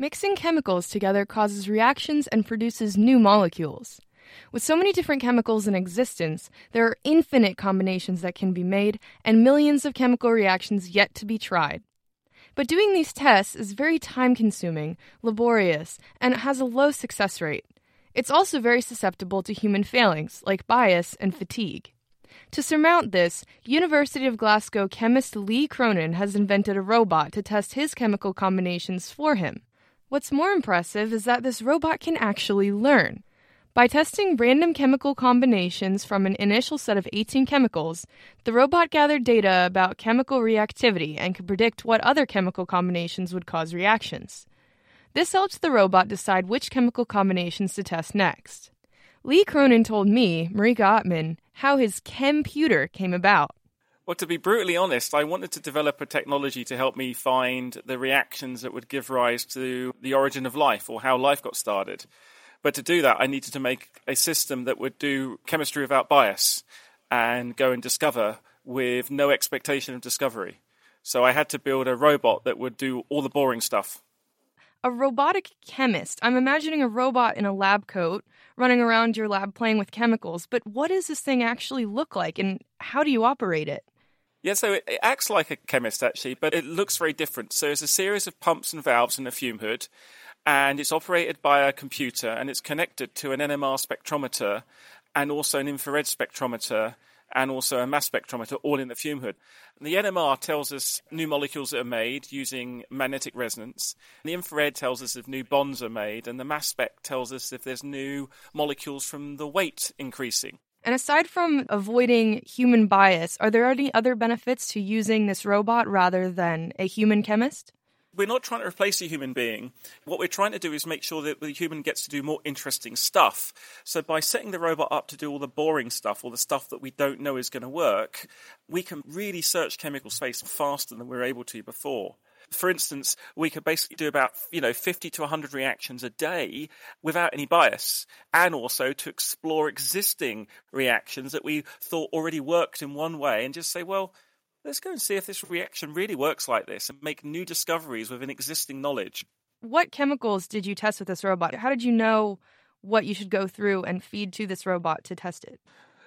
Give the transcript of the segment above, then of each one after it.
Mixing chemicals together causes reactions and produces new molecules. With so many different chemicals in existence, there are infinite combinations that can be made and millions of chemical reactions yet to be tried. But doing these tests is very time consuming, laborious, and has a low success rate. It's also very susceptible to human failings, like bias and fatigue. To surmount this, University of Glasgow chemist Lee Cronin has invented a robot to test his chemical combinations for him. What's more impressive is that this robot can actually learn. By testing random chemical combinations from an initial set of 18 chemicals, the robot gathered data about chemical reactivity and could predict what other chemical combinations would cause reactions. This helps the robot decide which chemical combinations to test next. Lee Cronin told me, Marika Ottman, how his computer came about. Well, to be brutally honest, I wanted to develop a technology to help me find the reactions that would give rise to the origin of life or how life got started. But to do that, I needed to make a system that would do chemistry without bias and go and discover with no expectation of discovery. So I had to build a robot that would do all the boring stuff. A robotic chemist. I'm imagining a robot in a lab coat running around your lab playing with chemicals, but what does this thing actually look like and how do you operate it? Yeah, so it, it, acts like a chemist actually, but it looks very different. So it's a series of pumps and valves and a fume hood, and it's operated by a computer, and it's connected to an NMR spectrometer, and also an infrared spectrometer, and also a mass spectrometer, all in the fume hood. And the NMR tells us new molecules that are made using magnetic resonance. The infrared tells us if new bonds are made, and the mass spec tells us if there's new molecules from the weight increasing. And aside from avoiding human bias, are there any other benefits to using this robot rather than a human chemist? We're not trying to replace a human being. What we're trying to do is make sure that the human gets to do more interesting stuff. So, by setting the robot up to do all the boring stuff, all the stuff that we don't know is going to work, we can really search chemical space faster than we were able to before for instance, we could basically do about, you know, 50 to 100 reactions a day without any bias and also to explore existing reactions that we thought already worked in one way and just say, well, let's go and see if this reaction really works like this and make new discoveries within existing knowledge. What chemicals did you test with this robot? How did you know what you should go through and feed to this robot to test it?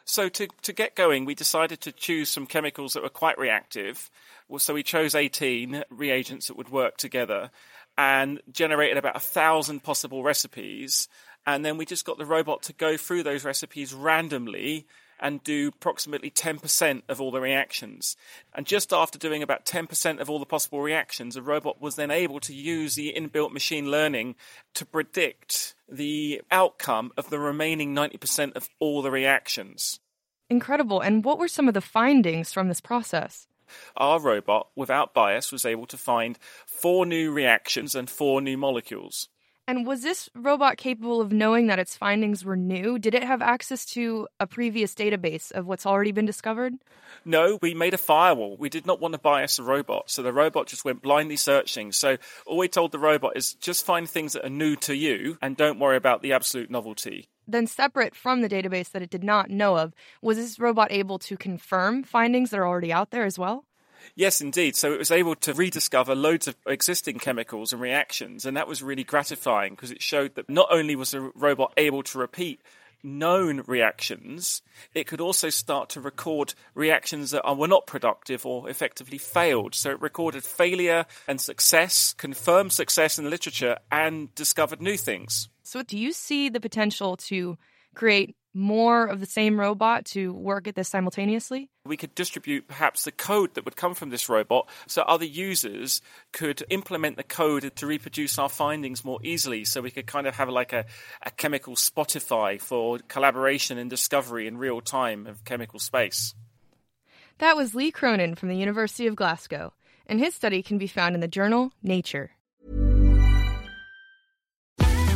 So to, to get going, we decided to choose some chemicals that were quite reactive. So we chose 18 reagents that would work together and generated about a thousand possible recipes. And then we just got the robot to go through those recipes randomly and do approximately 10% of all the reactions. And just after doing about 10% of all the possible reactions, the robot was then able to use the inbuilt machine learning to predict the outcome of the remaining 90% of all the reactions. Incredible. And what were some of the findings from this process? Our robot, without bias, was able to find four new reactions and four new molecules. And was this robot capable of knowing that its findings were new? Did it have access to a previous database of what's already been discovered? No, we made a firewall. We did not want to bias the robot, so the robot just went blindly searching. So all we told the robot is just find things that are new to you and don't worry about the absolute novelty. Then, separate from the database that it did not know of, was this robot able to confirm findings that are already out there as well? Yes, indeed. So it was able to rediscover loads of existing chemicals and reactions, and that was really gratifying because it showed that not only was the robot able to repeat known reactions, it could also start to record reactions that were not productive or effectively failed. So it recorded failure and success, confirmed success in the literature, and discovered new things. So, do you see the potential to create more of the same robot to work at this simultaneously? We could distribute perhaps the code that would come from this robot so other users could implement the code to reproduce our findings more easily. So we could kind of have like a, a chemical Spotify for collaboration and discovery in real time of chemical space. That was Lee Cronin from the University of Glasgow. and his study can be found in the journal Nature.